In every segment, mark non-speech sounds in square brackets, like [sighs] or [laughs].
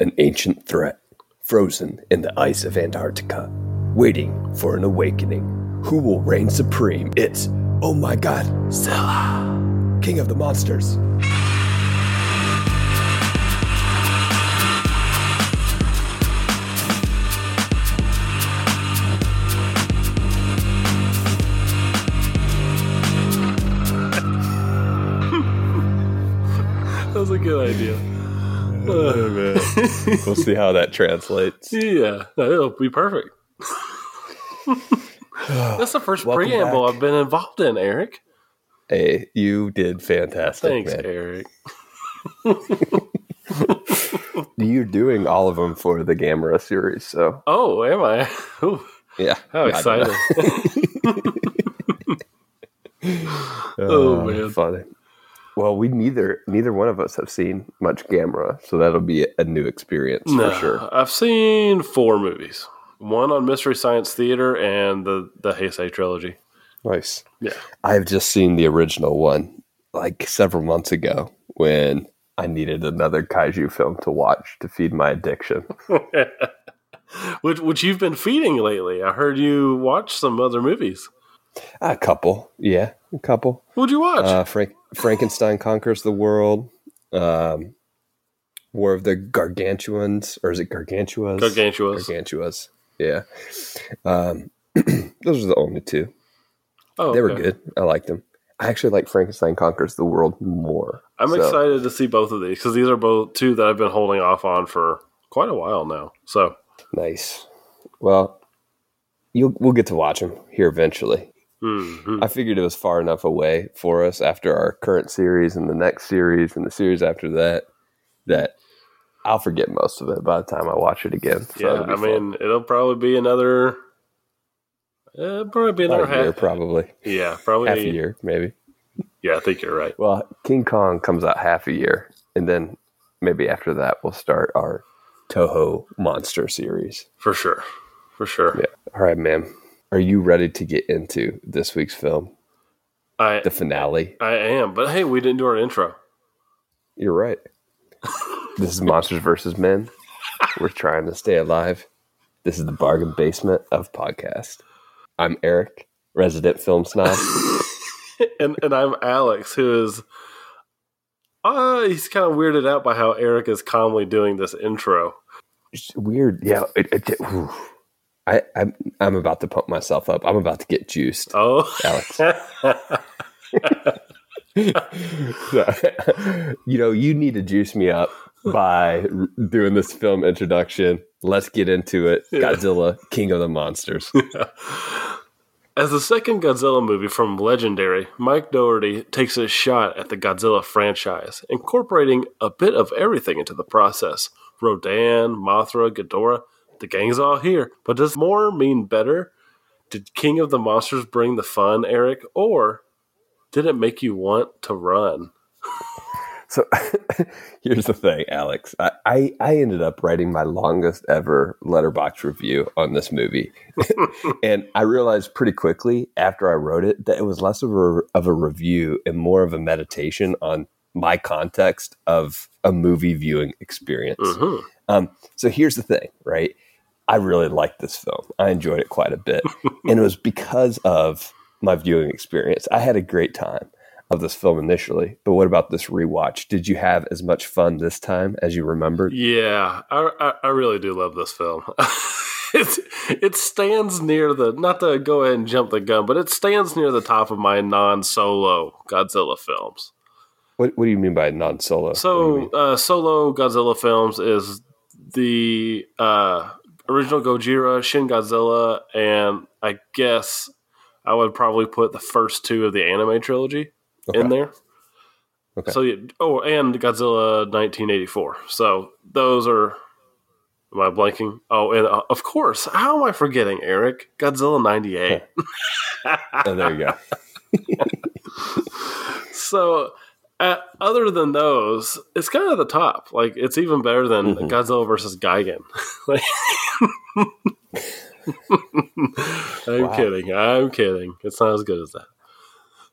an ancient threat, frozen in the ice of Antarctica, waiting for an awakening. Who will reign supreme? It's, oh my god, Zilla, king of the monsters. [laughs] That was a good idea. Oh, [laughs] we'll see how that translates. Yeah, it'll be perfect. [sighs] That's the first Welcome preamble back. I've been involved in, Eric. Hey, you did fantastic, Thanks, man. Eric. [laughs] You're doing all of them for the Gamera series, so Oh, am I? Ooh, yeah. how exciting! [laughs] Oh, Uh, man. funny. Well, we neither neither one of us have seen much Gamera, so that'll be a new experience No, for sure. I've seen four movies. One on Mystery Science Theater and the the Heisei trilogy. Nice. Yeah. I've just seen the original one like several months ago when I needed another kaiju film to watch to feed my addiction. [laughs] which which you've been feeding lately. I heard you watch some other movies. A couple, yeah, a couple. What'd you watch? Uh, Frank, Frankenstein conquers the world. Um, War of the Gargantuans, or is it Gargantuas? Gargantuas. Gargantuas. Yeah. Um, [clears throat] those are the only two. oh, They were okay. good. I liked them. I actually like Frankenstein conquers the world more. I'm So, excited to see both of these because these are both two that I've been holding off on for quite a while now. So Nice. Well, you'll we'll get to watch them here eventually. Mhm. I figured it was far enough away for us after our current series and the next series and the series after that that I'll forget most of it by the time I watch it again. So yeah, I fun. mean, it'll probably be another. Uh, probably be another a year, probably Yeah, probably half a year, maybe. Yeah, I think you're right. Well, King Kong comes out half a year, and then maybe after that we'll start our Toho monster series. For sure. For sure. Yeah. All right, man. Are you ready to get into this week's film, I the finale? I am. But hey, we didn't do our intro. You're right. this is Monsters versus Men. We're trying to stay alive. This is the bargain basement of podcast. I'm Eric, resident film snob. [laughs] and and I'm Alex, who is uh he's kind of weirded out by how Eric is calmly doing this intro. It's weird. Yeah. It, it, it-. I, I'm, I'm about to pump myself up. I'm about to get juiced, Oh, Alex. [laughs] you know, you need to juice me up by r- doing this film introduction. Let's get into it. Godzilla, King of the Monsters. [laughs] As the second Godzilla movie from Legendary, Mike Dougherty takes a shot at the Godzilla franchise, incorporating a bit of everything into the process. Rodan, Mothra, Ghidorah, the gang's all here. But does more mean better? Did King of the Monsters bring the fun, Eric, or did it make you want to run? [laughs] So [laughs] here's the thing, Alex. I, I, I ended up writing my longest ever Letterboxd review on this movie. [laughs] and I realized pretty quickly after I wrote it that it was less of a, of a review and more of a meditation on my context of a movie viewing experience. Mhm. Um, so here's the thing, right? I really liked this film. I enjoyed it quite a bit. [laughs] and it was because of my viewing experience. I had a great time of this film initially. But what about this rewatch? Did you have as much fun this time as you remembered? Yeah, I, I, I really do love this film. [laughs] it, it stands near the, not to go ahead and jump the gun, but it stands near the top of my non solo Godzilla films. What, what do you mean by non solo? So, uh, solo Godzilla films is the uh, original Gojira, Shin Godzilla, and I guess I would probably put the first two of the anime trilogy in there. Okay. So, yeah, oh, and Godzilla 1984. So those are. Am I blanking? Oh, and uh, of course, how am I forgetting, Eric? Godzilla 98. [laughs] oh, there you go. So, uh, other than those, it's kind of the top. Like, it's even better than Mhm. Godzilla versus Gigan. [laughs] like, [laughs] I'm Wow. kidding. I'm kidding. It's not as good as that.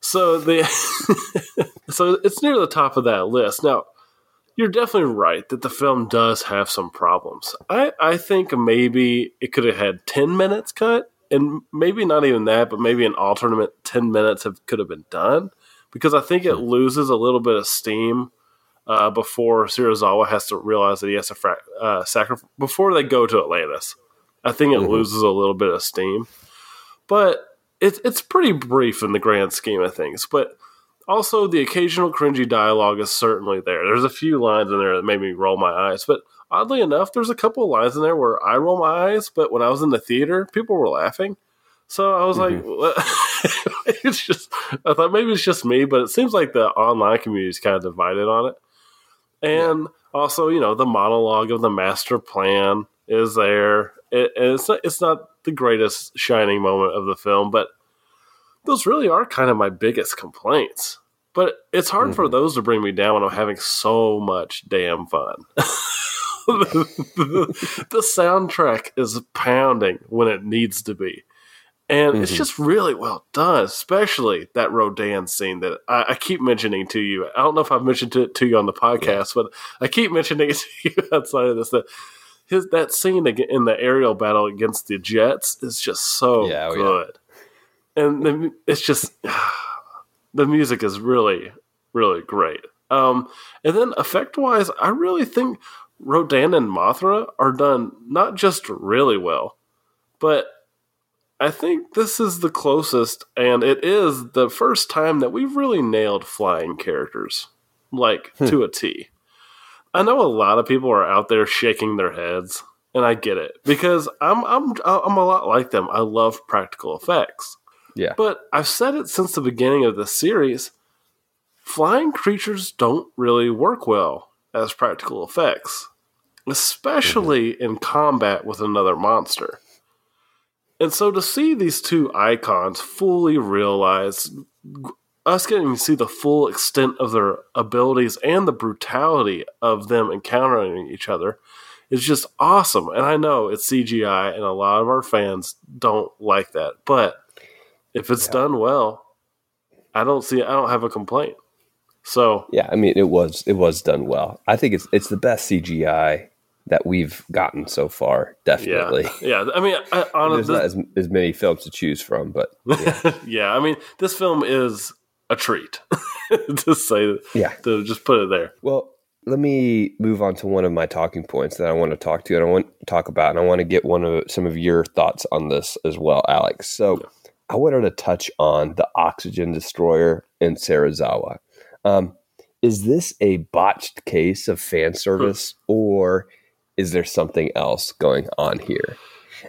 So the [laughs] so it's near the top of that list. Now, you're definitely right that the film does have some problems. I, I think maybe it could have had 10 minutes cut, and maybe not even that, but maybe an alternate 10 minutes have, could have been done because I think it loses a little bit of steam uh, before Serizawa has to realize that he has to fra- uh, sacrifice before they go to Atlantis. I think it Mhm. loses a little bit of steam, but it's it's pretty brief in the grand scheme of things. But also, the occasional cringy dialogue is certainly there. There's a few lines in there that made me roll my eyes, but oddly enough, there's a couple of lines in there where I roll my eyes, but when I was in the theater, people were laughing. So I was like, mm-hmm. [laughs] it's just, I thought maybe it's just me, but it seems like the online community is kind of divided on it. And also, you know, the monologue of the master plan is there. It, and it's not, it's not the greatest shining moment of the film, but those really are kind of my biggest complaints. But it's hard for mm-hmm. those to bring me down when I'm having so much damn fun. the, [laughs] the soundtrack is pounding when it needs to be. And it's Mhm. just really well done, especially that Rodan scene that I, I keep mentioning to you. I don't know if I've mentioned it to you on the podcast, but I keep mentioning it [laughs] to you outside of this. That his that scene in the aerial battle against the Jets is just so Yeah, oh, yeah. good, and the, it's just [sighs] the music is really really great. Um, and then effect wise, I really think Rodan and Mothra are done not just really well, but I think this is the closest, and it is the first time that we've really nailed flying characters, like hmm. to a T. I know a lot of people are out there shaking their heads, and I get it because I'm I'm I'm a lot like them. I love practical effects, Yeah. but I've said it since the beginning of the series. Flying creatures don't really work well as practical effects, mm-hmm. especially in combat with another monster. And so to see these two icons fully realize, us getting to see the full extent of their abilities and the brutality of them encountering each other is just awesome. And I know it's CGI, and a lot of our fans don't like that. But if it's Yeah. done well, I don't see, I don't have a complaint. So Yeah, I mean it was it was done well. I think it's it's the best CGI that we've gotten so far. Definitely. yeah, yeah. I mean, I, [laughs] There's honestly, not as, as many films to choose from, but yeah. [laughs] yeah, I mean, this film is a treat. [laughs] to say, yeah. to just put it there. Well, let me move on to one of my talking points that I want to talk to and I want to talk about, and I want to get one of some of your thoughts on this as well, Alex. So, I wanted to touch on the oxygen destroyer in Serizawa. Um, is this a botched case of fan service, or is there something else going on here?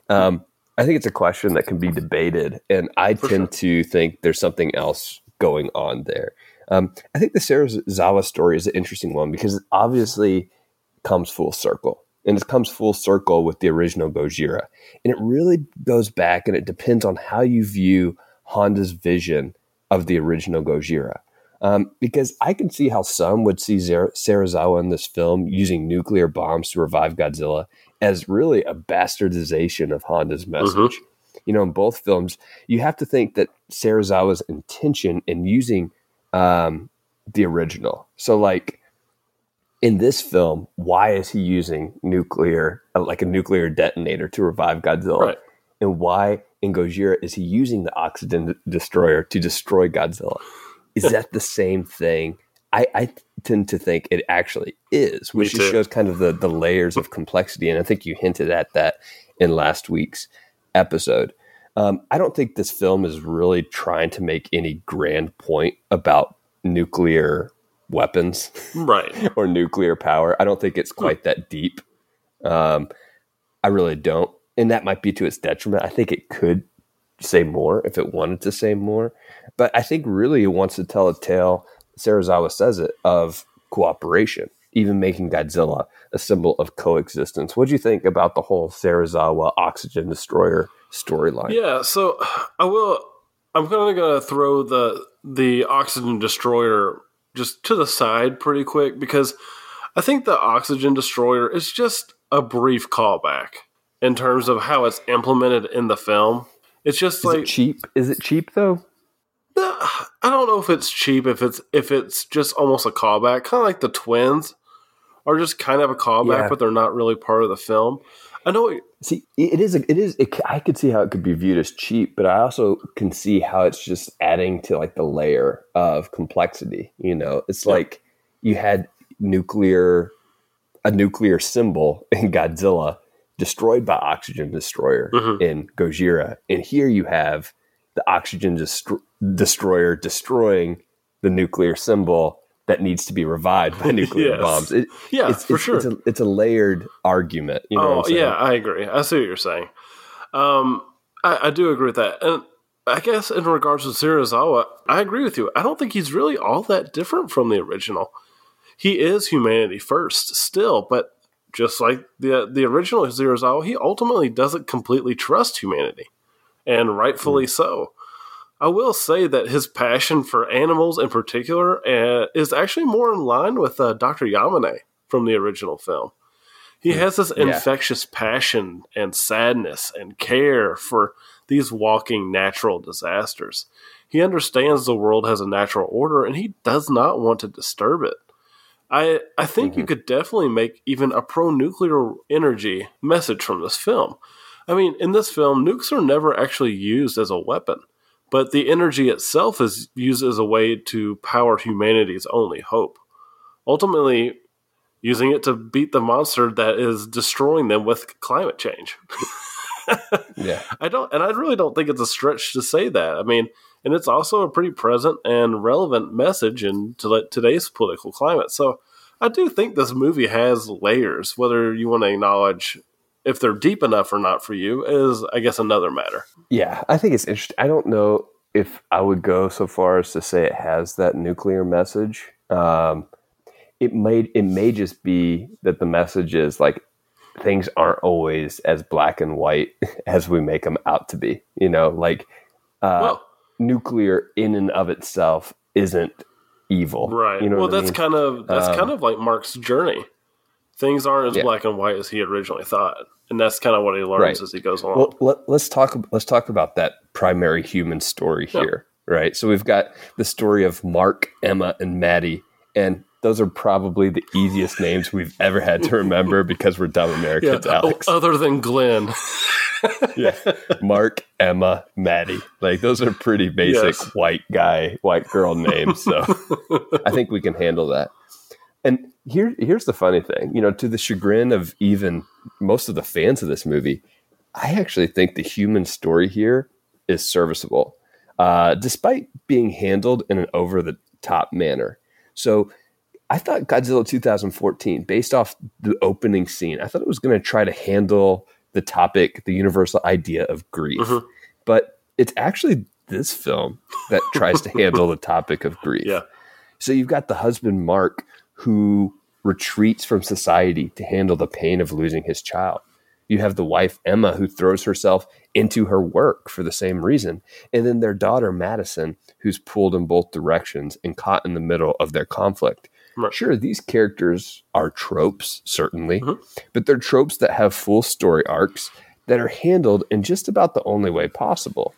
Um, I think it's a question that can be debated, and I For tend to think there's something else going on there. Um, I think the Serizawa story is an interesting one because it obviously comes full circle. And it comes full circle with the original Gojira. And it really goes back and it depends on how you view Honda's vision of the original Gojira. Um, because I can see how some would see Zer- Serizawa in this film using nuclear bombs to revive Godzilla as really a bastardization of Honda's message. You know, in both films, you have to think that Serizawa's intention in using um, the original. So, like in this film, why is he using nuclear, uh, like a nuclear detonator, to revive Godzilla? Right. And why in Gojira is he using the oxygen destroyer to destroy Godzilla? Is that the same thing? I, I tend to think it actually is, which just shows kind of the, the layers of complexity. And I think you hinted at that in last week's episode. Um, I don't think this film is really trying to make any grand point about nuclear weapons Right. [laughs] or nuclear power. I don't think it's quite that deep. Um, I really don't. And that might be to its detriment. I think it could say more if it wanted to say more. But I think really it wants to tell a tale, Serizawa says it, of cooperation, even making Godzilla a symbol of coexistence. What do you think about the whole Serizawa oxygen destroyer storyline? Yeah, so I will. I'm kind of gonna throw the the oxygen destroyer just to the side pretty quick because I think the oxygen destroyer is just a brief callback in terms of how it's implemented in the film. It's just Is like it cheap? Is it cheap though? I don't know if it's cheap if it's if it's just almost a callback, kind of like the twins, are just kind of a callback, Yeah. but they're not really part of the film. I know. See, it is. A, it is. It, I could see how it could be viewed as cheap, but I also can see how it's just adding to like the layer of complexity. You know, it's Yeah. like you had nuclear, a nuclear symbol in Godzilla destroyed by oxygen destroyer Mhm. in Gojira, and here you have the oxygen destro- destroyer destroying the nuclear symbol that needs to be revived by [laughs] nuclear Yes. bombs. It, yeah, it's, for it's, sure. It's a, it's a layered argument. You know oh yeah, I agree. I see what you're saying. Um, I, I do agree with that, and I guess in regards to Serizawa, I agree with you. I don't think he's really all that different from the original. He is humanity first, still, but just like the the original Serizawa, he ultimately doesn't completely trust humanity, and rightfully so. I will say that his passion for animals in particular uh, is actually more in line with uh, Dr. Yamane from the original film. He has this Yeah. infectious passion and sadness and care for these walking natural disasters. He understands the world has a natural order and he does not want to disturb it. I I think you mm-hmm. could definitely make even a pro nuclear energy message from this film. I mean, in this film, nukes are never actually used as a weapon, but the energy itself is used as a way to power humanity's only hope. Ultimately, using it to beat the monster that is destroying them with climate change. [laughs] yeah. I don't, and I really don't think it's a stretch to say that. I mean, and it's also a pretty present and relevant message in to today's political climate. So I do think this movie has layers. Whether you want to acknowledge if they're deep enough or not for you is, I guess, another matter. Yeah, I think it's interesting. I don't know if I would go so far as to say it has that nuclear message. Um, it may it may just be that the message is like things aren't always as black and white [laughs] as we make them out to be. You know, like uh, well, nuclear in and of itself isn't evil. right. You know well, that's mean? kind of that's Um, kind of like Mark's journey. Things aren't as Yeah. black and white as he originally thought, and that's kind of what he learns Right. as he goes along. Well, let, let's talk. Let's talk about that primary human story Yeah. here, right? So we've got the story of Mark, Emma, and Maddie, and those are probably the easiest names we've ever had to remember because we're dumb yeah, Americans, oh, Alex. other than Glenn. [laughs] yeah, Mark, Emma, Maddie. Like those are pretty basic Yes. white guy, white girl names. So [laughs] I think we can handle that. And here, here's the funny thing. You know, to the chagrin of even most of the fans of this movie, I actually think the human story here is serviceable, uh, despite being handled in an over the top manner. So I thought Godzilla 2014, based off the opening scene, I thought it was going to try to handle the topic, the universal idea of grief. Mhm. But it's actually this film that tries to handle the topic of grief. Yeah. So you've got the husband, Mark, who retreats from society to handle the pain of losing his child. You have the wife, Emma, who throws herself into her work for the same reason. And then their daughter, Madison, who's pulled in both directions and caught in the middle of their conflict. Right. Sure, these characters are tropes, certainly, Mhm. but they're tropes that have full story arcs that are handled in just about the only way possible,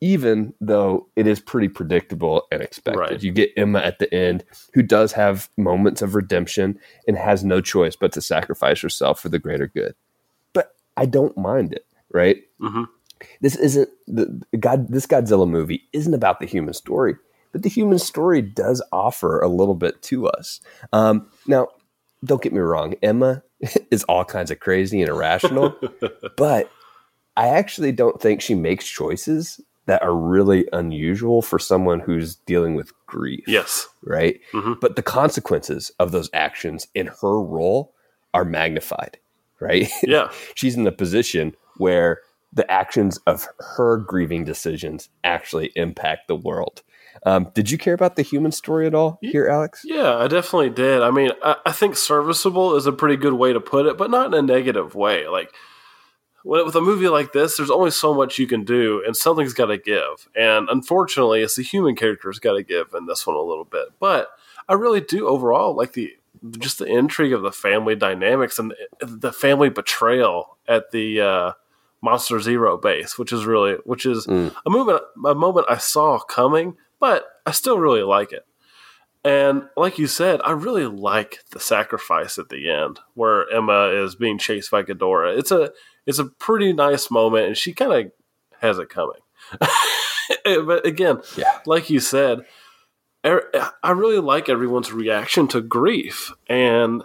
even though it is pretty predictable and expected. Right. You get Emma at the end, who does have moments of redemption and has no choice but to sacrifice herself for the greater good. But I don't mind it, right? Mhm. This isn't the God. This Godzilla movie isn't about the human story, but the human story does offer a little bit to us. Um, now, don't get me wrong, Emma [laughs] is all kinds of crazy and irrational, [laughs] but I actually don't think she makes choices that are really unusual for someone who's dealing with grief Yes. right? Mhm. But the consequences of those actions in her role are magnified, right? Yeah. [laughs] She's in a position where the actions of her grieving decisions actually impact the world. Um, did you care about the human story at all here, Alex? Yeah, I definitely did. I mean, I, I think serviceable is a pretty good way to put it, but not in a negative way. Like, when, with a movie like this, there's only so much you can do, and something's got to give. And unfortunately, it's the human character's got to give in this one a little bit. But I really do overall like the just the intrigue of the family dynamics and the, the family betrayal at the uh, Monster Zero base, which is really which is Mm. a moment a moment I saw coming, but I still really like it. And like you said, I really like the sacrifice at the end where Emma is being chased by Ghidorah. It's a it's a pretty nice moment, and she kind of has it coming. [laughs] but again, Yeah. like you said, er- I really like everyone's reaction to grief, and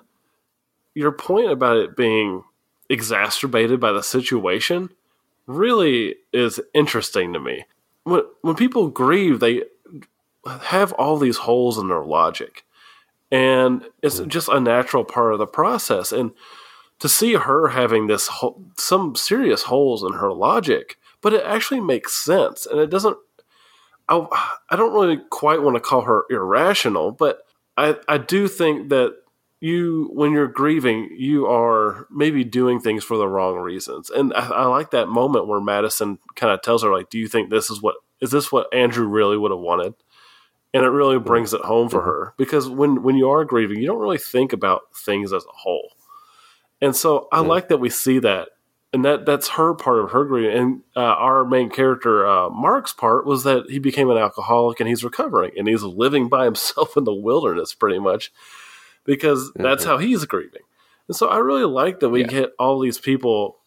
your point about it being exacerbated by the situation really is interesting to me. When when people grieve, they have all these holes in their logic, and it's hmm. just a natural part of the process. And to see her having this ho- some serious holes in her logic, but it actually makes sense, and it doesn't. I I don't really quite want to call her irrational, but I I do think that you when you're grieving you are maybe doing things for the wrong reasons and i, I like that moment where madison kind of tells her like do you think this is what is this what andrew really would have wanted and it really brings it home for her. Because when when you are grieving you don't really think about things as a whole. And so i like that we see that. And that that's her part of her grieving. And uh, our main character uh, mark's part was that he became an alcoholic and he's recovering and he's living by [laughs] himself in the wilderness pretty much because that's how he's grieving. And so I really like that we Yeah. get all these people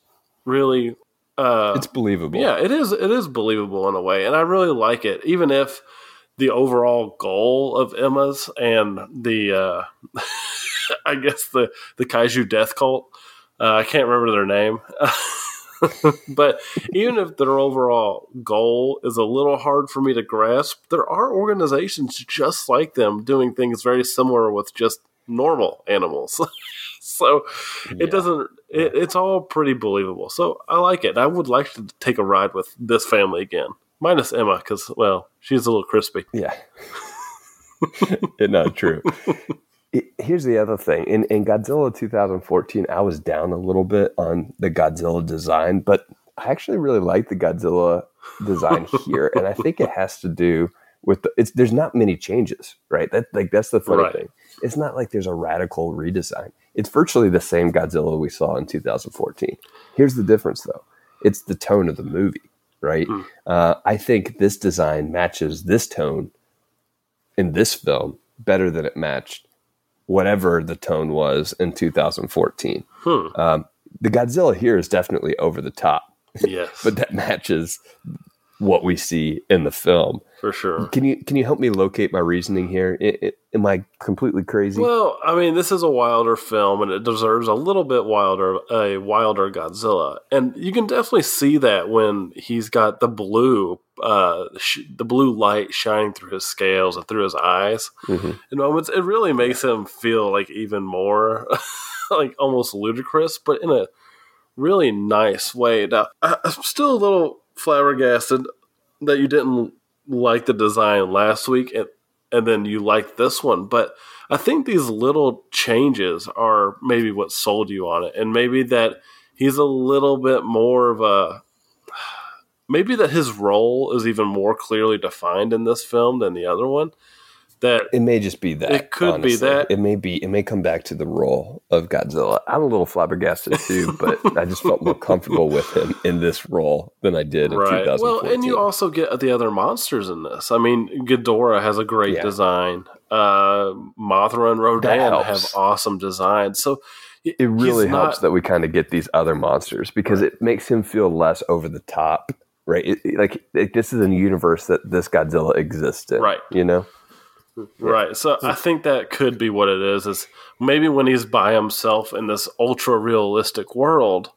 really uh It's believable. yeah, it is it is believable in a way. And I really like it. Even if the overall goal of Emma's and the uh [laughs] I guess the the kaiju death cult uh, I can't remember their name. [laughs] but even if their overall goal is a little hard for me to grasp, there are organizations just like them doing things very similar with just normal animals. [laughs] so Yeah. it doesn't, it, it's all pretty believable. So I like it. I would like to take a ride with this family again, minus Emma, because, well, she's a little crispy. Yeah. [laughs] Not true. It- here's the other thing. In, in Godzilla 2014, I was down a little bit on the Godzilla design, but I actually really like the Godzilla design [laughs] here, and I think it has to do with the, it's. There's not many changes, right? That like that's the funny Right. thing. It's not like there's a radical redesign. It's virtually the same Godzilla we saw in 2014. Here's the difference, though. It's the tone of the movie, right? Hmm. Uh, I think this design matches this tone in this film better than it matched whatever the tone was in 2014. Hmm. Um, the Godzilla here is definitely over the top, [laughs] Yes, but that matches what we see in the film. for sure. Can you can you help me locate my reasoning here? I- I- am I completely crazy? Well, I mean, this is a wilder film, and it deserves a little bit wilder, a wilder Godzilla, and you can definitely see that when he's got the blue, uh, sh- the blue light shining through his scales and through his eyes. Mhm. In moments, it really makes him feel like even more, [laughs] like almost ludicrous, but in a really nice way. Now, I- I'm still a little flabbergasted that you didn't like the design last week and and then you like this one. But i think these little changes are maybe what sold you on it and maybe that he's a little bit more of a [sighs] maybe that his role is even more clearly defined in this film than the other one that it may just be that. It could be that. It may be. It may come back to the role of Godzilla. I'm a little flabbergasted too, but I just felt more comfortable with him in this role than I did in right 2014. well and you also get the other monsters in this i mean Ghidorah has a great Yeah. design uh mothra and rodan have awesome designs so it really helps not- that we kind of get these other monsters because it makes him feel less over the top, right? It, it- like, like this is a universe that this Godzilla exists in, Right. You know, Right. So I think that could be what it is. Is maybe when he's by himself in this ultra realistic world,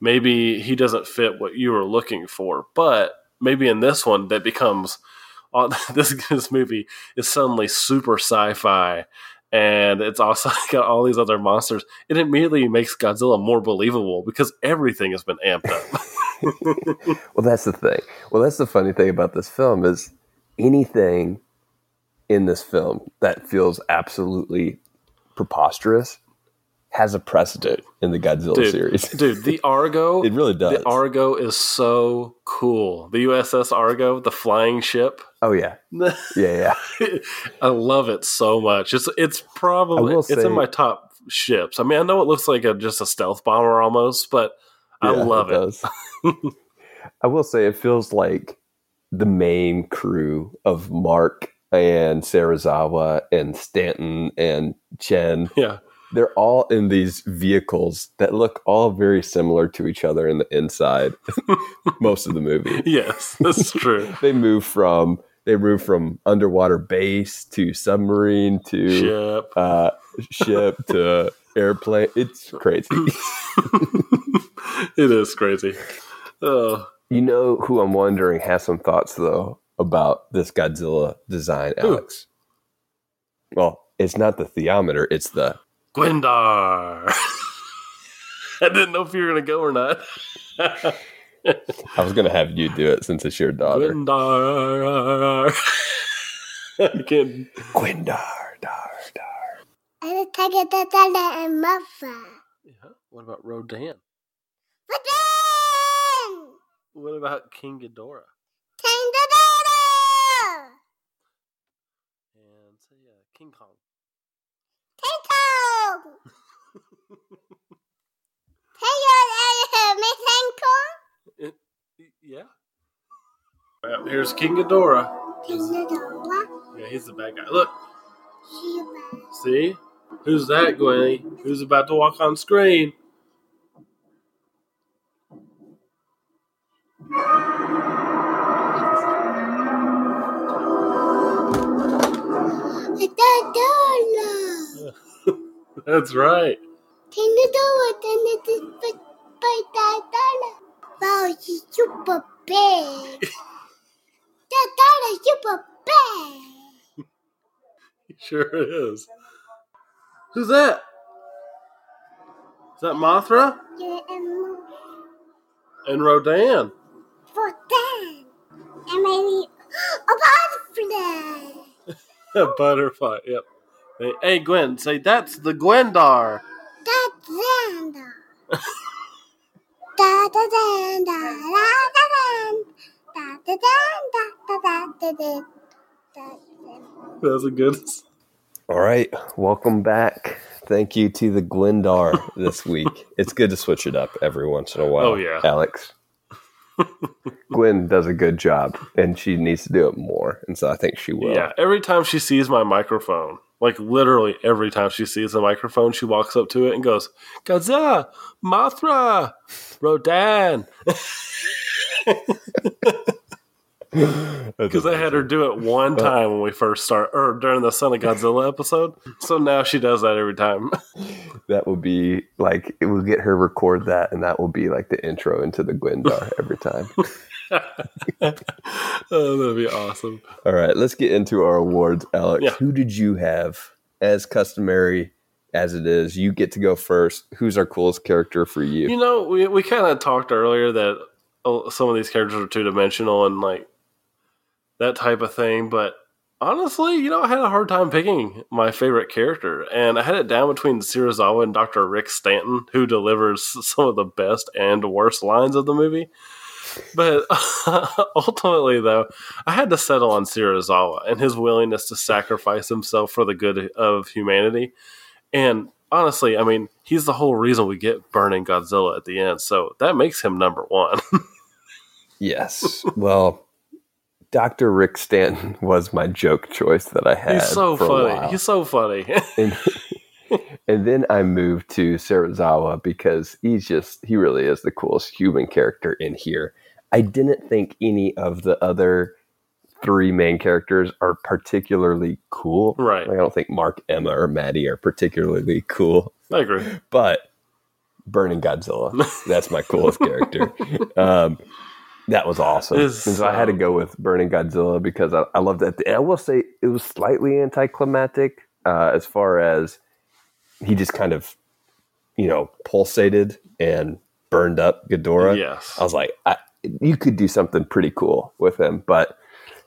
maybe he doesn't fit what you were looking for. But maybe in this one, that becomes uh, [laughs] this this movie is suddenly super sci-fi, and it's also [laughs] got all these other monsters. It immediately makes Godzilla more believable because everything has been amped up. [laughs] well, that's the thing. Well, that's the funny thing about this film is anything in this film that feels absolutely preposterous has a precedent in the Godzilla Dude, series. [laughs] dude, the Argo. [laughs] It really does. The Argo is so cool. The USS Argo, the flying ship. oh yeah, [laughs] yeah, yeah. I love it so much. It's it's probably it's say- in my top ships. I mean, I know it looks like a, just a stealth bomber almost, but I Yeah, love it. does. I will say it feels like the main crew of Mark and Serizawa and Stanton and Chen. Yeah. They're all in these vehicles that look all very similar to each other in the inside. [laughs] most of the movie. Yes, that's true. [laughs] They move from they move from underwater base to submarine to Ship. uh, ship to airplane. It's [laughs] crazy. it is crazy. Oh, You know who I'm wondering has some thoughts though about this Godzilla design, Alex. Well, it's not the theometer; it's the Gwendar. [laughs] I didn't know if you were going to go or not. [laughs] I was gonna have you do it since it's your daughter. Gwendar. [laughs] I can't. Gwendar, dar, dar. And it's like a tatala and muffa. Yeah. What about Rodan? But then, What about King Ghidorah? King Ghidorah! And say uh, King Kong. King Kong! Hey, you uh, me King Kong? It, yeah. Well, here's King Ghidorah. King Ghidorah? Yeah, he's the bad guy. Look, see? Who's that, Gwenny? Who's about to walk on screen? By Ghidorah. Wow, he's super big. Ghidorah [laughs] super big. Sure is. Who's that? Is that Mothra Yeah, and and Rodan? for ten. And maybe a butterfly. A [laughs] butterfly. Yep. Hey, hey, Gwen, say that's the Gwendar. That's Xander. Da da da da da da da da da da da da da da That's a good. All right, welcome back. Thank you to the Gwendar this week. It's good to switch it up every once in a while. Oh, yeah. Alex. Gwen does a good job, and she needs to do it more, and so I think she will. Yeah. Every time she sees my microphone, like literally every time she sees the microphone, she walks up to it and goes, Gaza, Mothra, Rodan." [laughs] [laughs] Because I had her do it one time when we first start, or during the Son of Godzilla episode. So now she does that every time. [laughs] That will be like it will get her record that, and that will be like the intro into the Gwendar every time. [laughs] oh, that'd be awesome. All right, let's get into our awards, Alex. Yeah. Who did you have? As customary as it is, you get to go first. Who's our coolest character for you? You know, we we kind of talked earlier that uh, some of these characters are two dimensional and like that type of thing, but honestly, you know, I had a hard time picking my favorite character, and I had it down between Serizawa and Dr. Rick Stanton, who delivers [laughs] some of the best and worst lines of the movie. But [laughs] ultimately, though, I had to settle on Serizawa and his willingness to sacrifice himself for the good of humanity. And honestly, I mean, he's the whole reason we get Burning Godzilla at the end. So that makes him number one. [laughs] Yes. Well, Dr. Rick Stanton was my joke choice that I had. he's so funny. He's so funny. and, [laughs] and then I moved to Serizawa because he's just he really is the coolest human character in here. I didn't think any of the other three main characters are particularly cool. Right. Like I don't think Mark, Emma, or Maddie are particularly cool. I agree. But Burning Godzilla, that's my coolest [laughs] character. Um, that was awesome. So I had to go with Burning Godzilla because I, I loved. And I will say it was slightly anticlimactic uh, as far as he just kind of, you know, pulsated and burned up Ghidorah. Yes. I was like, I, you could do something pretty cool with him, but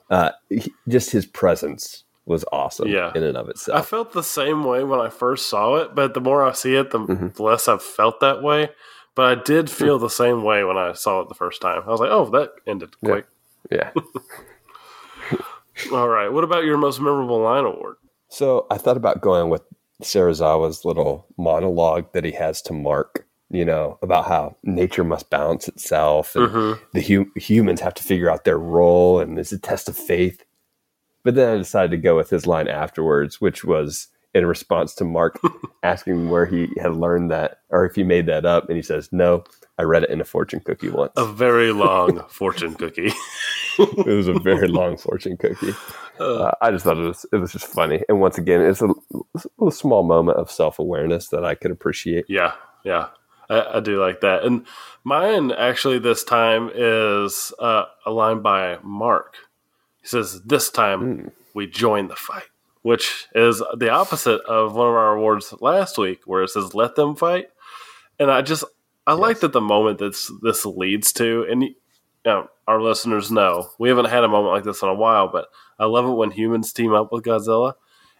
uh, he, just his presence was awesome Yeah. in and of itself. I felt the same way when I first saw it, but the more I see it, the Mhm. less I've felt that way. But I did feel the same way when I saw it the first time. I was like, oh, that ended quick. yeah. [laughs] All right. What about your most memorable line award? So I thought about going with Serizawa's little monologue that he has to Mark, you know, about how nature must balance itself and Mhm. the hu- humans have to figure out their role and it's a test of faith. but then I decided to go with his line afterwards, which was in response to Mark [laughs] asking where he had learned that or if he made that up, and he says, "No, I read it in a fortune cookie once." A very [laughs] long fortune cookie. [laughs] it was a very long fortune cookie. Uh, I just thought it was it was just funny, and once again, it's a, it's a small moment of self awareness that I could appreciate. Yeah, yeah, I, I, do like that. And mine actually this time is uh, a line by Mark. He says, "This time mm. we join the fight," which is the opposite of one of our awards last week, where it says "Let them fight." And I just I yes. like that the moment that this leads to, and you know, our listeners know we haven't had a moment like this in a while, but I love it when humans team up with Godzilla.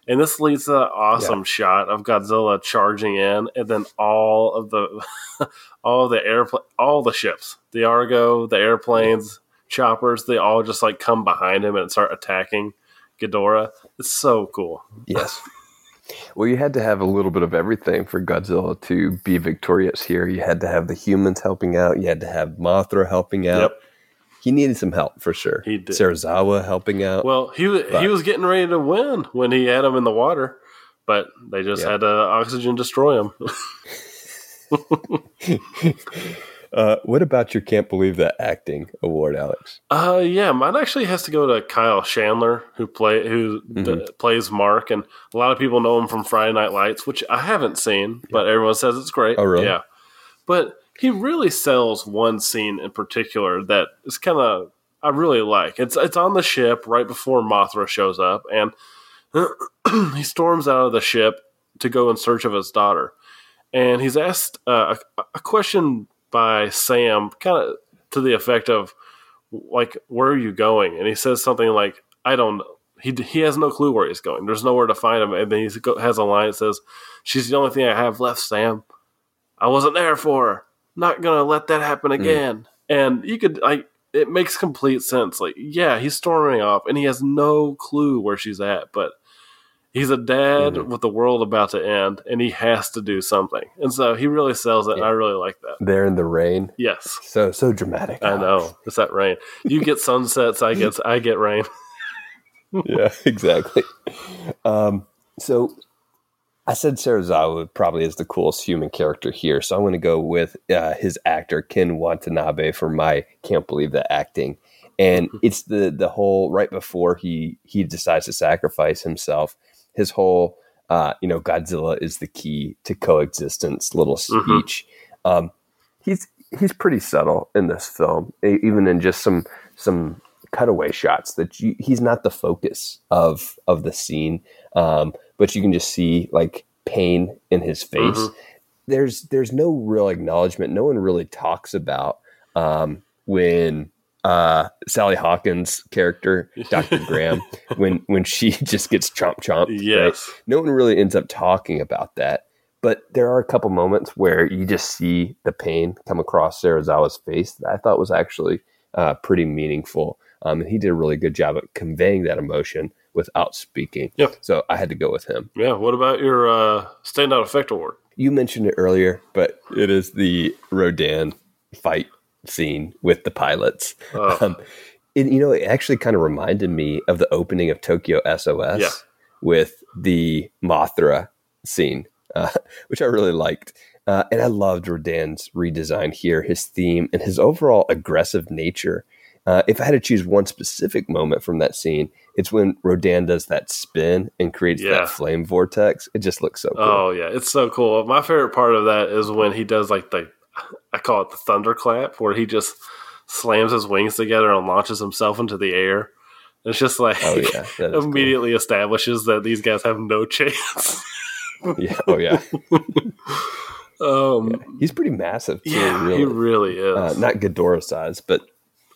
And this leads to that awesome yeah. shot of Godzilla charging in, and then all of the [laughs] all of the airplane, all the ships, the Argo, the airplanes, choppers, they all just like come behind him and start attacking Ghidorah. It's so cool. Yes. Well, you had to have a little bit of everything for Godzilla to be victorious here. You had to have the humans helping out. You had to have Mothra helping out. Yep he needed some help for sure. He did. Serizawa helping out. Well, he but, he was getting ready to win when he had him in the water, but they just yeah. had to oxygen destroy him. [laughs] [laughs] uh, what about your can't believe that acting award, Alex? Uh, yeah, mine actually has to go to Kyle Chandler, who play who mm-hmm. d- plays Mark, and a lot of people know him from Friday Night Lights, which I haven't seen, yeah. but everyone says it's great. Oh, really? Yeah, but he really sells one scene in particular that is kind of I really like. It's it's on the ship right before Mothra shows up, and [clears throat] he storms out of the ship to go in search of his daughter, and he's asked uh, a, a question by Sam, kind of to the effect of like, "Where are you going?" And he says something like, "I don't." know. He, he has no clue where he's going. There's nowhere to find him. And then he has a line that says, She's the only thing I have left, Sam. I wasn't there for her not gonna let that happen hmm. again. Mm. And you could like it makes complete sense. Like, yeah, he's storming off and he has no clue where she's at, but he's a dad mm-hmm. with the world about to end and he has to do something. And so he really sells it yeah. I really like that. There in the rain. Yes. So so dramatic. I know. [laughs] It's that rain. You get sunsets, I get I get rain. [laughs] yeah, [laughs] exactly. Um so I said serizawa probably is the coolest human character here, so I'm going to go with uh, his actor Ken Watanabe for my can't believe that acting. And it's the the whole right before he he decides to sacrifice himself. His whole uh, you know Godzilla is the key to coexistence. Little mm-hmm. speech. Mm-hmm. Um, he's he's pretty subtle in this film, even in just some some cutaway shots that you, he's not the focus of of the scene. Um, but you can just see like pain in his face. Mm-hmm. There's there's no real acknowledgement. No one really talks about um, when uh, Sally Hawkins' character, Dr. [laughs] Graham, when when she [laughs] just gets chomp chomp. Yes. Right? No one really ends up talking about that. But there are a couple moments where you just see the pain come across Serizawa's face that I thought was actually uh, pretty meaningful. Um, and he did a really good job at conveying that emotion without speaking. Yep. So I had to go with him. Yeah. What about your uh, standout effect award? You mentioned it earlier, but it is the Rodan fight scene with the pilots. Oh. Um, it, you know, it actually kind of reminded me of the opening of Tokyo SOS yeah. with the Mothra scene, uh, [laughs] which I really liked. Uh, and I loved Rodan's redesign here, his theme, and his overall aggressive nature. Uh, if I had to choose one specific moment from that scene, it's when Rodan does that spin and creates yeah. that flame vortex. It just looks so cool. Oh yeah, it's so cool. My favorite part of that is when he does like the I call it the thunderclap, where he just slams his wings together and launches himself into the air. It's just like oh, yeah. [laughs] immediately cool. establishes that these guys have no [laughs] chance. yeah. Oh yeah. [laughs] um, yeah. He's pretty massive too. Yeah, really. he really is. Uh, not Ghidorah size, but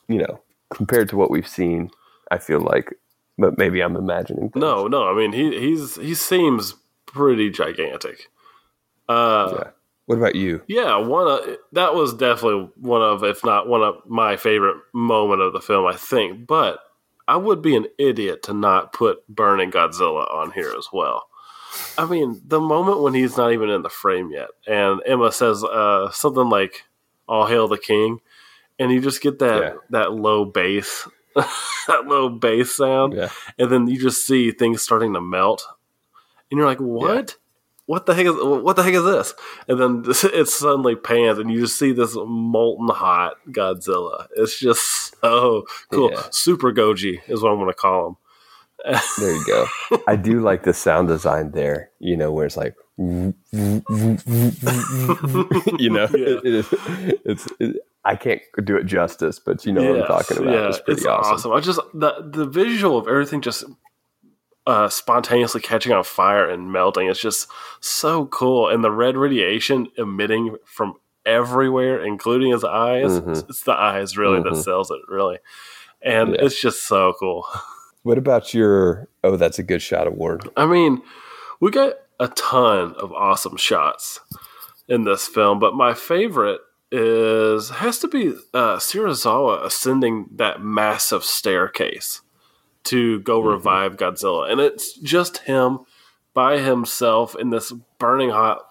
you know, compared to what we've seen, I feel like, but maybe I'm imagining. Things. No, no. I mean, he he's he seems pretty gigantic. Uh, yeah. What about you? Yeah, one of that was definitely one of, if not one of my favorite moment of the film, I think. But I would be an idiot to not put Burning Godzilla on here as well. I mean, the moment when he's not even in the frame yet, and Emma says uh, something like "All hail the king," and you just get that yeah. that low bass [laughs] that little bass sound, Yeah. and then you just see things starting to melt, and you're like, "What? What the heck is what the heck is this?" And then this, [laughs] it suddenly pans, and you just see this molten hot Godzilla. It's just so cool. Yeah. Super Goji is what I'm going to call him. There you go. I do like the sound design there, you know, where it's like, [laughs] you know, Yeah. it is, it's, it, I can't do it justice, but you know what I'm talking about. Yeah, it's pretty awesome. I just the the visual of everything just uh, spontaneously catching on fire and melting. It's just so cool, and the red radiation emitting from everywhere, including his eyes. Mhm. It's, it's the eyes really that Mhm. sells it, really, and Yeah. it's just so cool. [laughs] What about your, oh, that's a good shot award? I mean, we got a ton of awesome shots in this film, but my favorite is has to be uh, Serizawa ascending that massive staircase to go revive Godzilla, and it's just him by himself in this burning hot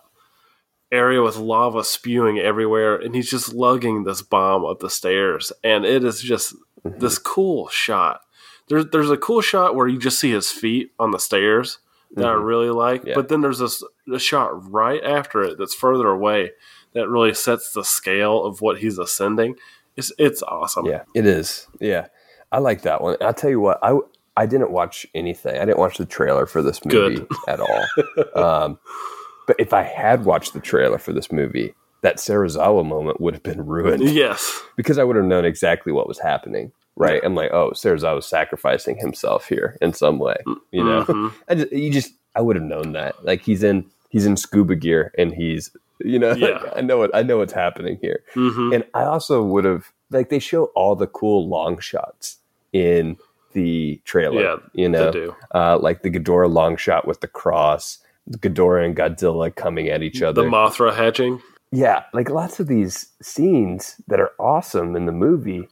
area with lava spewing everywhere, and he's just lugging this bomb up the stairs, and it is just this cool shot. There's there's a cool shot where you just see his feet on the stairs that I Mhm. really like, Yeah. but then there's this a shot right after it that's further away that really sets the scale of what he's ascending. It's it's awesome. Yeah, it is. Yeah, I like that one. I'll tell you what, I I didn't watch anything. I didn't watch the trailer for this movie Good. at all. [laughs] um, but if I had watched the trailer for this movie, that Serizawa moment would have been ruined Yes. because I would have known exactly what was happening. Right? I'm like, oh, Serizawa was sacrificing himself here in some way. You know, Mhm. [laughs] I just you just I would have known that. Like he's in he's in scuba gear and he's you know like, [laughs] I know it I know what's happening here. Mhm. And I also would have like they show all the cool long shots in the trailer. Yeah, you They know, do. uh, like the Ghidorah long shot with the cross, Ghidorah and Godzilla coming at each other. The Mothra hatching. yeah, like lots of these scenes that are awesome in the movie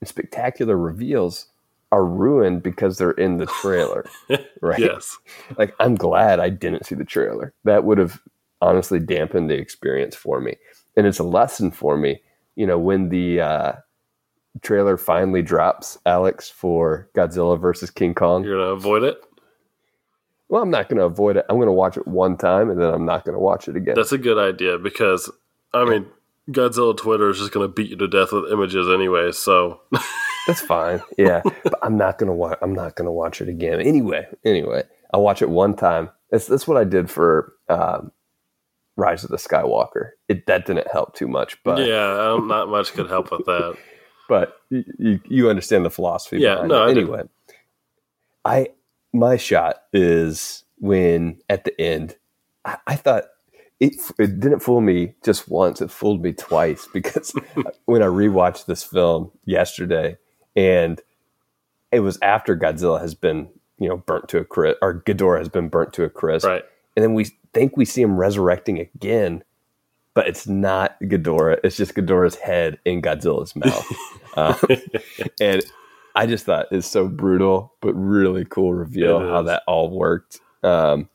and spectacular reveals are ruined because they're in the trailer. [laughs] right? Yes. Like I'm glad I didn't see the trailer. That would have honestly dampened the experience for me. And it's a lesson for me, you know, when the uh trailer finally drops Alex for Godzilla versus King Kong. You're gonna avoid it. Well, I'm not to avoid it. I'm to watch it one time and then I'm not to watch it again. That's a good idea because I mean Godzilla Twitter is just gonna beat you to death with images anyway, so [laughs] That's fine. Yeah, but I'm not gonna watch. I'm not gonna watch it again. Anyway, anyway, I'll watch it one time. That's that's what I did for um, Rise of the Skywalker. It that didn't help too much, but yeah, um, not much could help with that. But you, you understand the philosophy. Yeah, no. I anyway, I my shot is when at the end, I, I thought it it didn't fool me just once; it fooled me twice [laughs] because [laughs] when I rewatched this film yesterday, and it was after Godzilla has been you know burnt to a crisp, or Ghidorah has been burnt to a crisp, Right. and then we think we see him resurrecting again, but it's not Ghidorah. It's just Ghidorah's head in Godzilla's mouth. [laughs] um, and I just thought it's so brutal, but really cool reveal how that all worked. Um,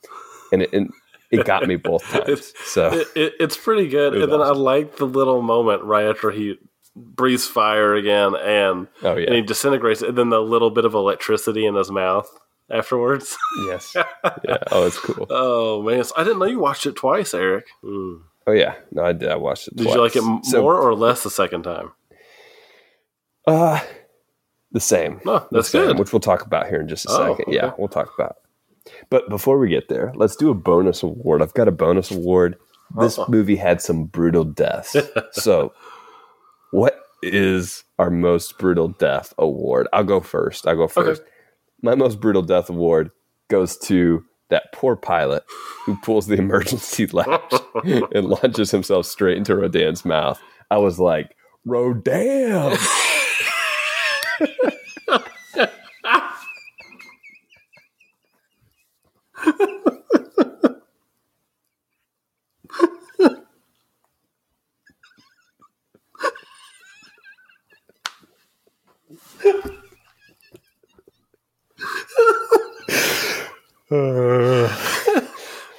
and it, and it got me both [laughs] times. It's- So It, it, it's pretty good. It And then awesome. I like the little moment right after he breathes fire again and oh and he disintegrates and then the little bit of electricity in his mouth afterwards. yes, [laughs] yeah. Oh, it's cool. oh man. I didn't know you watched it twice, Eric. Hmm. Oh yeah, no, I did. I watched it. Did twice. you like it So, more or less the second time? Uh, the same. Oh, that's same, good. Which we'll talk about here in just a Oh, second. Yeah, we'll talk about. But before we get there, let's do a bonus award. I've got a bonus award. This Uh-oh. movie had some brutal deaths. [laughs] so, what is our most brutal death award? I'll go first. I'll go first. My most brutal death award goes to that poor pilot who pulls the emergency [laughs] latch and launches himself straight into Rodan's mouth. I was like, Rodan! [laughs]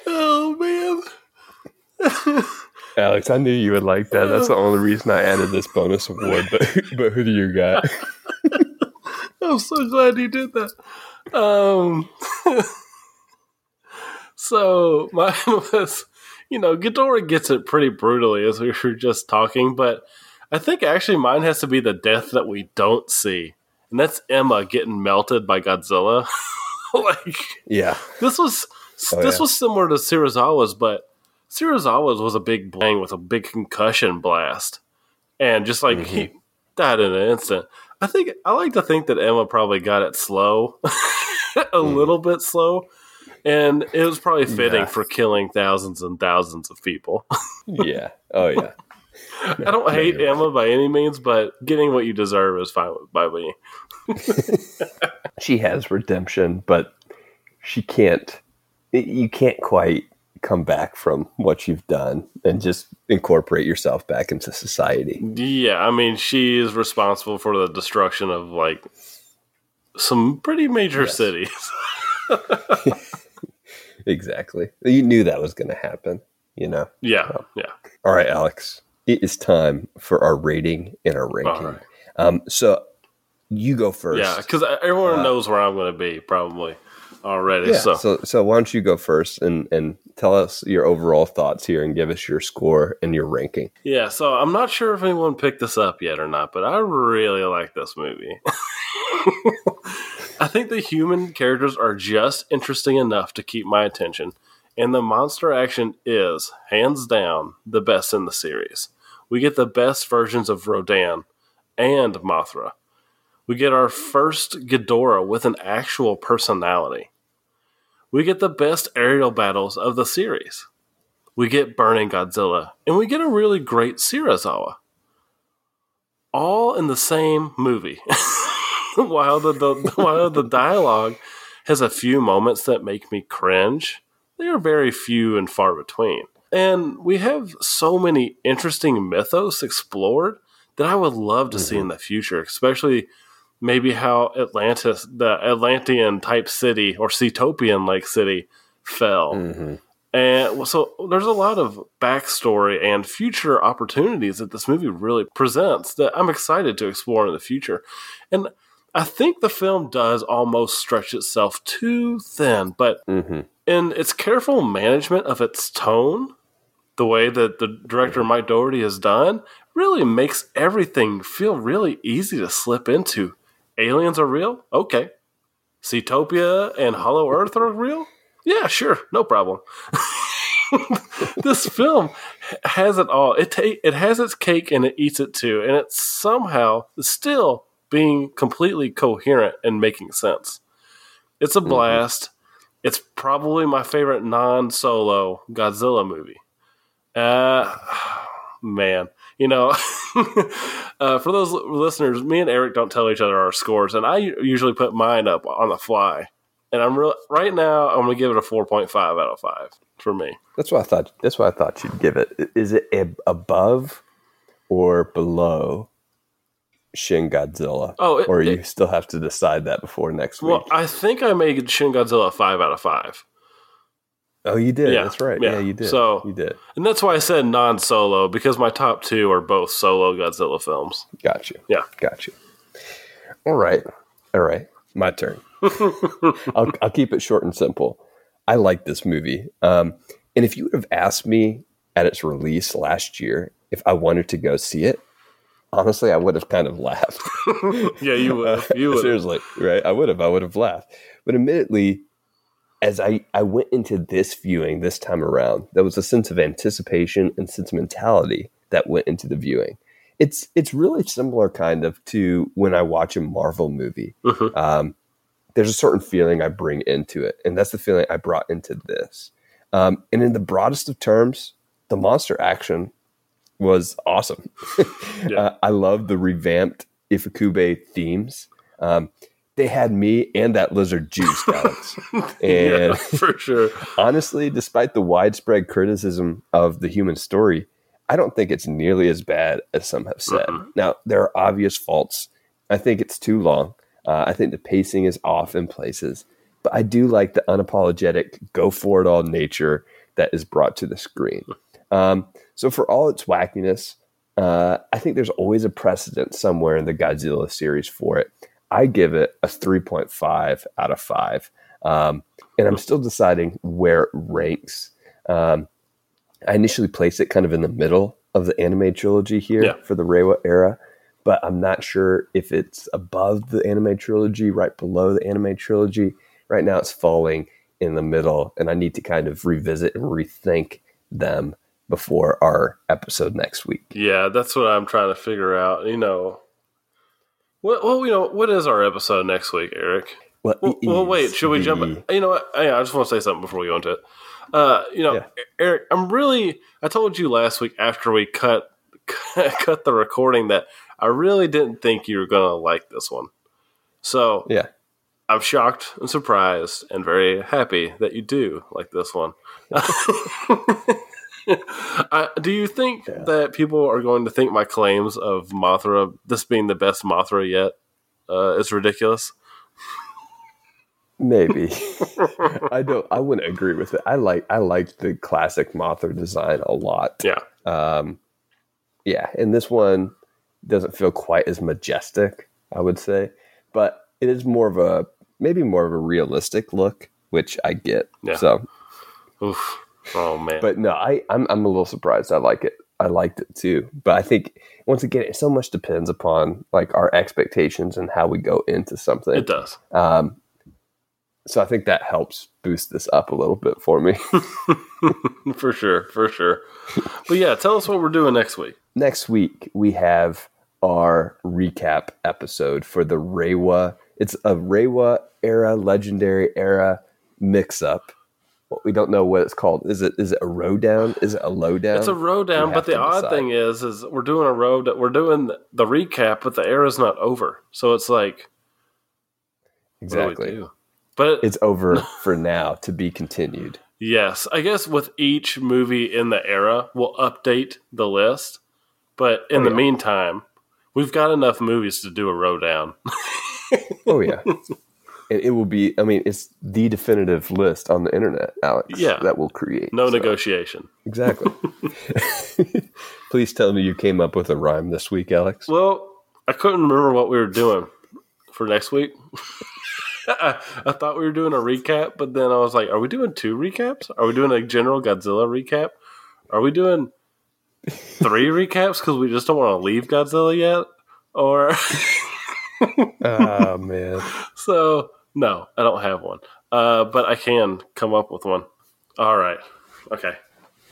Oh man. Alex, I knew you would like that. That's the only reason I added this bonus award. But but who do you got? [laughs] I'm so glad you did that. Um, [laughs] so mine [laughs] was, you know, Ghidorah gets it pretty brutally as we were just talking, but I think actually mine has to be the death that we don't see, and that's Emma getting melted by Godzilla. like, Yeah. this was Oh, this yeah. was similar to Serizawa's, but Serizawa's was a big bang with a big concussion blast, and just like he Mm-hmm. died in an instant. I think I like to think that Emma probably got it slow, [laughs] a Mm. little bit slow, and it was probably fitting Yeah. for killing thousands and thousands of people. [laughs] Yeah. Oh yeah. I don't hate you're right. Emma by any means, but getting what you deserve is fine by me. [laughs] She has redemption, but she can't. You can't quite come back from what you've done and just incorporate yourself back into society. Yeah, I mean, she is responsible for the destruction of like some pretty major Yes. cities. [laughs] Exactly. You knew that was going to happen. You know. yeah, yeah. All right, Alex. It is time for our rating and our ranking. right. Um, so you go first. Yeah, because everyone knows where I'm going to be probably already. Yeah, so, so. so why don't you go first and and tell us your overall thoughts here and give us your score and your ranking. yeah, so I'm not sure if anyone picked this up yet or not, but I really like this movie. [laughs] I think the human characters are just interesting enough to keep my attention, and the monster action is, hands down, the best in the series. We get the best versions of Rodan and Mothra. We get our first Ghidorah with an actual personality. We get the best aerial battles of the series. We get Burning Godzilla, and we get a really great Serizawa. All in the same movie. [laughs] while the, the [laughs] while the dialogue has a few moments that make me cringe, they are very few and far between. And we have so many interesting mythos explored that I would love to see mm-hmm. in the future, especially maybe how Atlantis, the Atlantean type city or Cetopian like city fell. Mm-hmm. And so there's a lot of backstory and future opportunities that this movie really presents that I'm excited to explore in the future. And I think the film does almost stretch itself too thin, but Mm-hmm. in its careful management of its tone, the way that the director Mike Dougherty has done really makes everything feel really easy to slip into. Aliens are real? Okay. Cetopia and Hollow Earth are real? Yeah, sure, no problem. [laughs] this film has it all. It ta- it has its cake and it eats it too, and it's somehow still being completely coherent and making sense. It's a blast. It's probably my favorite non-solo Godzilla movie. Uh, [sighs] man, you know, [laughs] uh, for those listeners, me and Eric don't tell each other our scores, and I usually put mine up on the fly. And I'm real right now. I'm gonna give it a 4.5 out of five for me. That's what I thought. That's what I thought you'd give it. Is it ab- above or below Shin Godzilla? Oh, it- or you it- still have to decide that before next week. Well, I think I made Shin Godzilla a five out of five, oh, you did. yeah, That's right. yeah. Yeah, you did. So- you did. and that's why I said non-solo because my top two are both solo Godzilla films. Got you. Yeah. Got you. All right. All right. My turn. [laughs] I'll, I'll keep it short and simple. I like this movie. Um, and if you would have asked me at its release last year if I wanted to go see it, honestly, I would have kind of laughed. [laughs] Yeah, you would. You [laughs] would. Seriously, right? I would have. I would have laughed. But admittedly, as I, I went into this viewing this time around, there was a sense of anticipation and sentimentality that went into the viewing. It's it's really similar kind of to when I watch a Marvel movie. Mhm. Um, there's a certain feeling I bring into it, and that's the feeling I brought into this. Um, and in the broadest of terms, the monster action was awesome. [laughs] Yeah. uh, I love the revamped Ifukube themes. Um, they had me and that lizard juiced, [laughs] Alex. [laughs] yeah, And for sure. honestly, despite the widespread criticism of the human story, I don't think it's nearly as bad as some have said. Mhm. Now, there are obvious faults. I think it's too long. Uh, I think the pacing is off in places, but I do like the unapologetic, go for it all nature that is brought to the screen. Um, so, for all its wackiness, uh, I think there's always a precedent somewhere in the Godzilla series for it. I give it a 3.5 out of 5. Um, and I'm still deciding where it ranks. Um, I initially placed it kind of in the middle of the anime trilogy here Yeah. for the Reiwa era, but I'm not sure if it's above the anime trilogy, right below the anime trilogy. Right now, it's falling in the middle, and I need to kind of revisit and rethink them before our episode next week. Yeah, that's what I'm trying to figure out. You know, what? Well, you know, what is our episode next week, Eric? Well, Well, well wait, should we the- jump? You know what? Yeah, I just want to say something before we go into it. Uh, you know, Yeah. Eric, I'm really. I told you last week after we cut [laughs] cut the recording that I really didn't think you were gonna like this one. So Yeah, I'm shocked and surprised and very happy that you do like this one. [laughs] I, [laughs] do you think that people are going to think my claims of Mothra, this being the best Mothra yet, uh, is ridiculous? maybe. [laughs] I don't. I wouldn't agree with it. I like. I like the classic Mothra design a lot. Yeah. Um, yeah, and this one doesn't feel quite as majestic, I would say, but it is more of a maybe more of a realistic look, which I get. Yeah. So, Oof. Oh man. but no, I I'm I'm a little surprised. I like it. I liked it too, but I think once again, it so much depends upon like our expectations and how we go into something. it does. Um, so I think that helps boost this up a little bit for me. [laughs] [laughs] For sure. For sure. But yeah, tell us what we're doing next week. next week we have our recap episode for the Reiwa. It's a Reiwa era, legendary era mix up. We don't know what it's called. Is it is it a row down? Is it a low down? It's a road down, but the odd decide. thing is, is we're doing a road. We're doing the recap, but the era's not over. So it's like what do we exactly. But It's over for now to be continued. Yes, I guess with each movie in the era, we'll update the list. But in Oh, the yeah. meantime, we've got enough movies to do a row down. [laughs] Oh yeah. And it will be I mean, it's the definitive list on the internet, Alex. Yeah. That we'll create. No So- negotiation. Exactly. [laughs] Please tell me you came up with a rhyme this week, Alex. Well, I couldn't remember what we were doing for next week. I, [laughs] I thought we were doing a recap, but then I was like, are we doing two recaps? Are we doing a general Godzilla recap? Are we doing three recaps because we just don't want to leave Godzilla yet? Or. [laughs] oh man. So no, I don't have one. Uh, but I can come up with one. All right. Okay.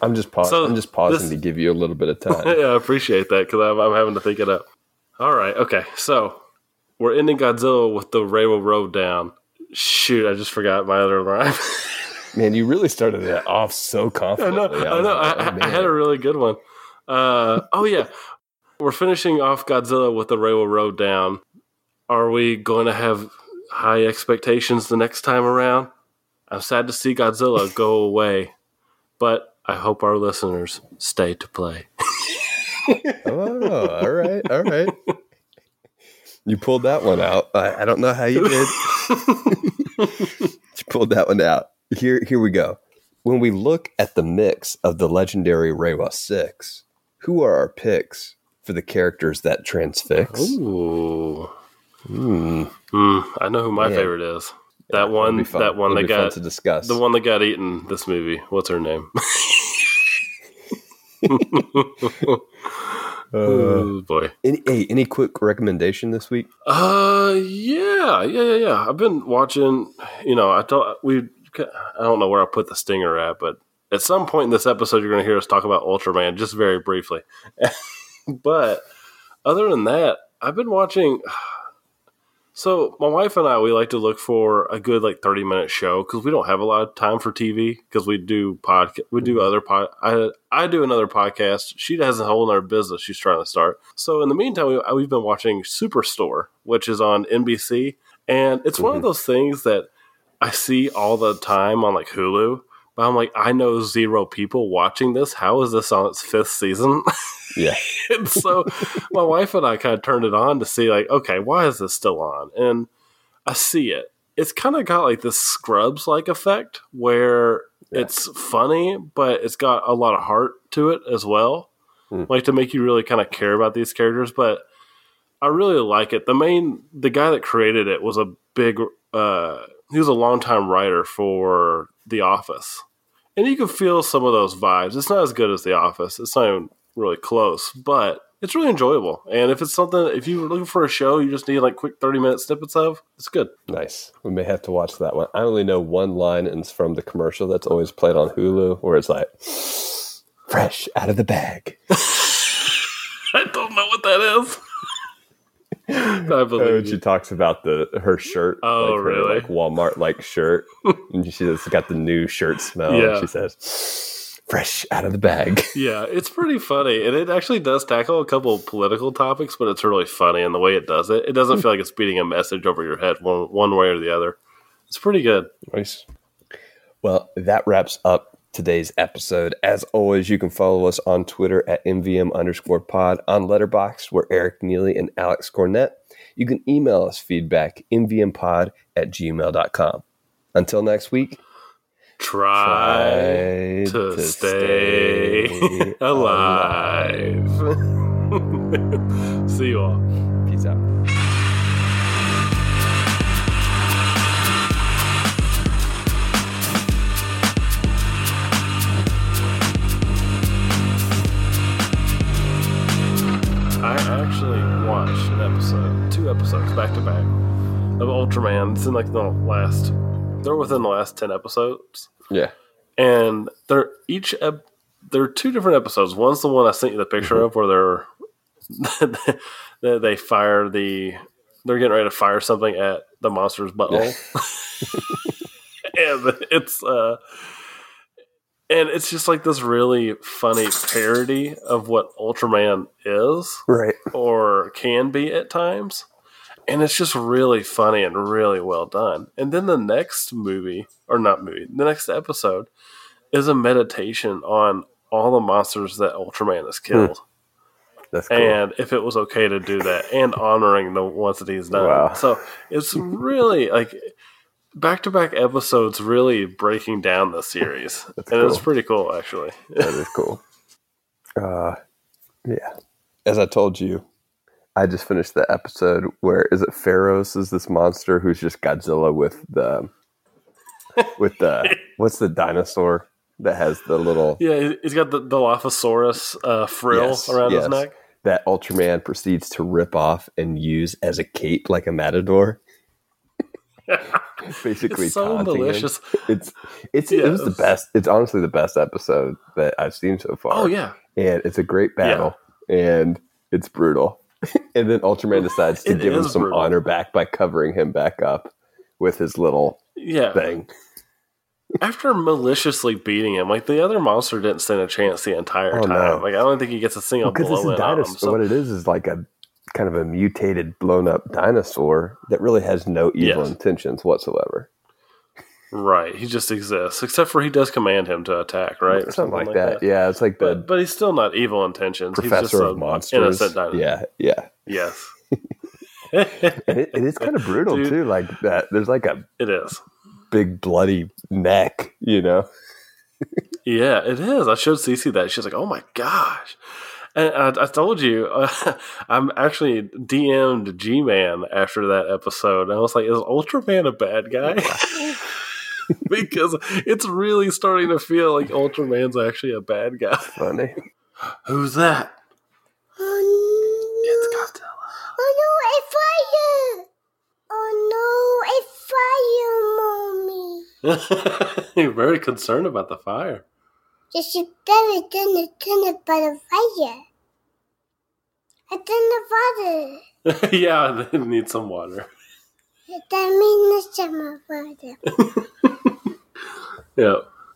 I'm just pausing. So I'm just pausing this- to give you a little bit of [laughs] time. yeah, I appreciate that because I'm, I'm having to think it up. All right. Okay. So we're ending Godzilla with the Reiwa Road down. Shoot, I just forgot my other rhyme. [laughs] Man, you really started that off so I confidently. know. I was know. like, I, oh, I man. had a really good one. Uh, oh yeah, we're finishing off Godzilla with the Reiwa Road down. Are we going to have high expectations the next time around? I'm sad to see Godzilla go [laughs] away, but I hope our listeners stay to play. [laughs] oh, all right, all right. You pulled that one out. I, I don't know how you did. [laughs] you pulled that one out. Here, here we go. When we look at the mix of the legendary Reiwa Six, who are our picks for the characters that transfix? Ooh, Hmm, Hmm, I know who my Man. favorite is. That that'll one, that one It'll that got to discuss. the one that got eaten. This movie. What's her name? [laughs] [laughs] Uh, oh boy. any, hey, any quick recommendation this week? Uh, yeah, yeah, yeah, yeah. I've been watching. You know, I thought we. I don't know where I put the stinger at, but at some point in this episode, you're going to hear us talk about Ultraman just very briefly. [laughs] but other than that, I've been watching. So my wife and I, we like to look for a good like thirty minute show because we don't have a lot of time for TV because we do podcast, we do other pod. I I do another podcast. She has a whole other business she's trying to start. So in the meantime, we, we've been watching Superstore, which is on NBC, and it's one of mm-hmm. those things that I see all the time on like Hulu. But I'm like, I know zero people watching this. How is this on its fifth season? Yeah, [laughs] and so my wife and I kind of turned it on to see like, okay, why is this still on? And I see it. It's kind of got like this Scrubs like effect where it's funny, but it's got a lot of heart to it as well, Hmm. like to make you really kind of care about these characters. But I really like it. The main the guy that created it was a big uh he was a longtime writer for The Office. And you can feel some of those vibes. It's not as good as The Office. It's not even really close, but it's really enjoyable. And if it's something if you're looking for a show you just need like quick 30 minute snippets of, it's good. Nice. We may have to watch that one. I only know one line, and it's from the commercial that's always played on Hulu, where it's like, "Fresh out of the bag." [laughs] I don't know what that is. [laughs] I believe she talks about the her shirt, Oh, like her, really? like Walmart like shirt, [laughs] and she's got the new shirt smell. Yeah. she says, "Fresh out of the bag." [laughs] Yeah, it's pretty funny, and it actually does tackle a couple of political topics, but it's really funny in the way it does it. It doesn't feel like it's beating a message over your head one one way or the other. It's pretty good. Nice. Well, that wraps up today's episode. As always, you can follow us on Twitter at MVM underscore pod, on Letterboxd, where Eric Neely and Alex Cornett. You can email us feedback, mvmpod at gmail.com. Until next week, Try, try to, stay, stay [laughs] alive. [laughs] See you all. Peace out. Ultraman. It's in like the last, they're within the last 10 episodes. Yeah. and they're each ep- there are two different episodes. One's the one I sent you the picture Mm-hmm. of where they're [laughs] they, they fire the they're getting ready to fire something at the monster's butthole, [laughs] and it's uh and it's just like this really funny parody of what Ultraman is Right. or can be at times. And it's just really funny and really well done. And then the next movie, or not movie, the next episode is a meditation on all the monsters that Ultraman has killed. That's cool. And if it was okay to do that, and honoring the ones that he's done. Wow. So it's really like back to back episodes, really breaking down the series. [laughs] and That's it's pretty cool, actually. that is cool. [laughs] Uh, yeah. As I told you, I just finished the episode where is it Pharaohs is this monster who's just Godzilla with the with the [laughs] what's the dinosaur that has the little Yeah, he's got the Dilophosaurus uh, frill Yes, around yes. his neck. that Ultraman proceeds to rip off and use as a cape like a matador. [laughs] Basically, It's so taunting him. It's it's it was the best. It's honestly the best episode that I've seen so far. Oh yeah, and it's a great battle, and it's brutal. [laughs] and then Ultraman decides to It give him some brutal. honor back by covering him back up with his little yeah. thing. After maliciously beating him, like the other monster didn't stand a chance the entire Oh, time. no. Like I don't think he gets a single Because blow it's a in on him. So, what it is is like a kind of a mutated, blown up dinosaur that really has no evil Yes. intentions whatsoever. Right, he just exists. Except for he does command him to attack, right, or something, like that. Yeah, it's like the But but he's still not evil intentions. he's professor just of a monsters. innocent dinosaur. Yeah, yeah. Yes. [laughs] It, it is kind of brutal Dude. too. Like that. There's like a it is. big bloody neck. You know. Yeah, it is. I showed Cece that. She's like, "Oh my gosh!" And I, I told you, uh, [laughs] I'm actually DM'd G Man after that episode. And I was like, "Is Ultraman a bad guy?" [laughs] [laughs] because it's really starting to feel like Ultraman's actually a bad guy. Funny. [gasps] Who's that? Oh It's no! Godzilla. Oh no! A fire! Oh no! A fire, mommy! [laughs] You're very concerned about the fire. Just you better turn it, turn it by the fire. I turn the water. [laughs] yeah, they need some water. That means some water. Yeah.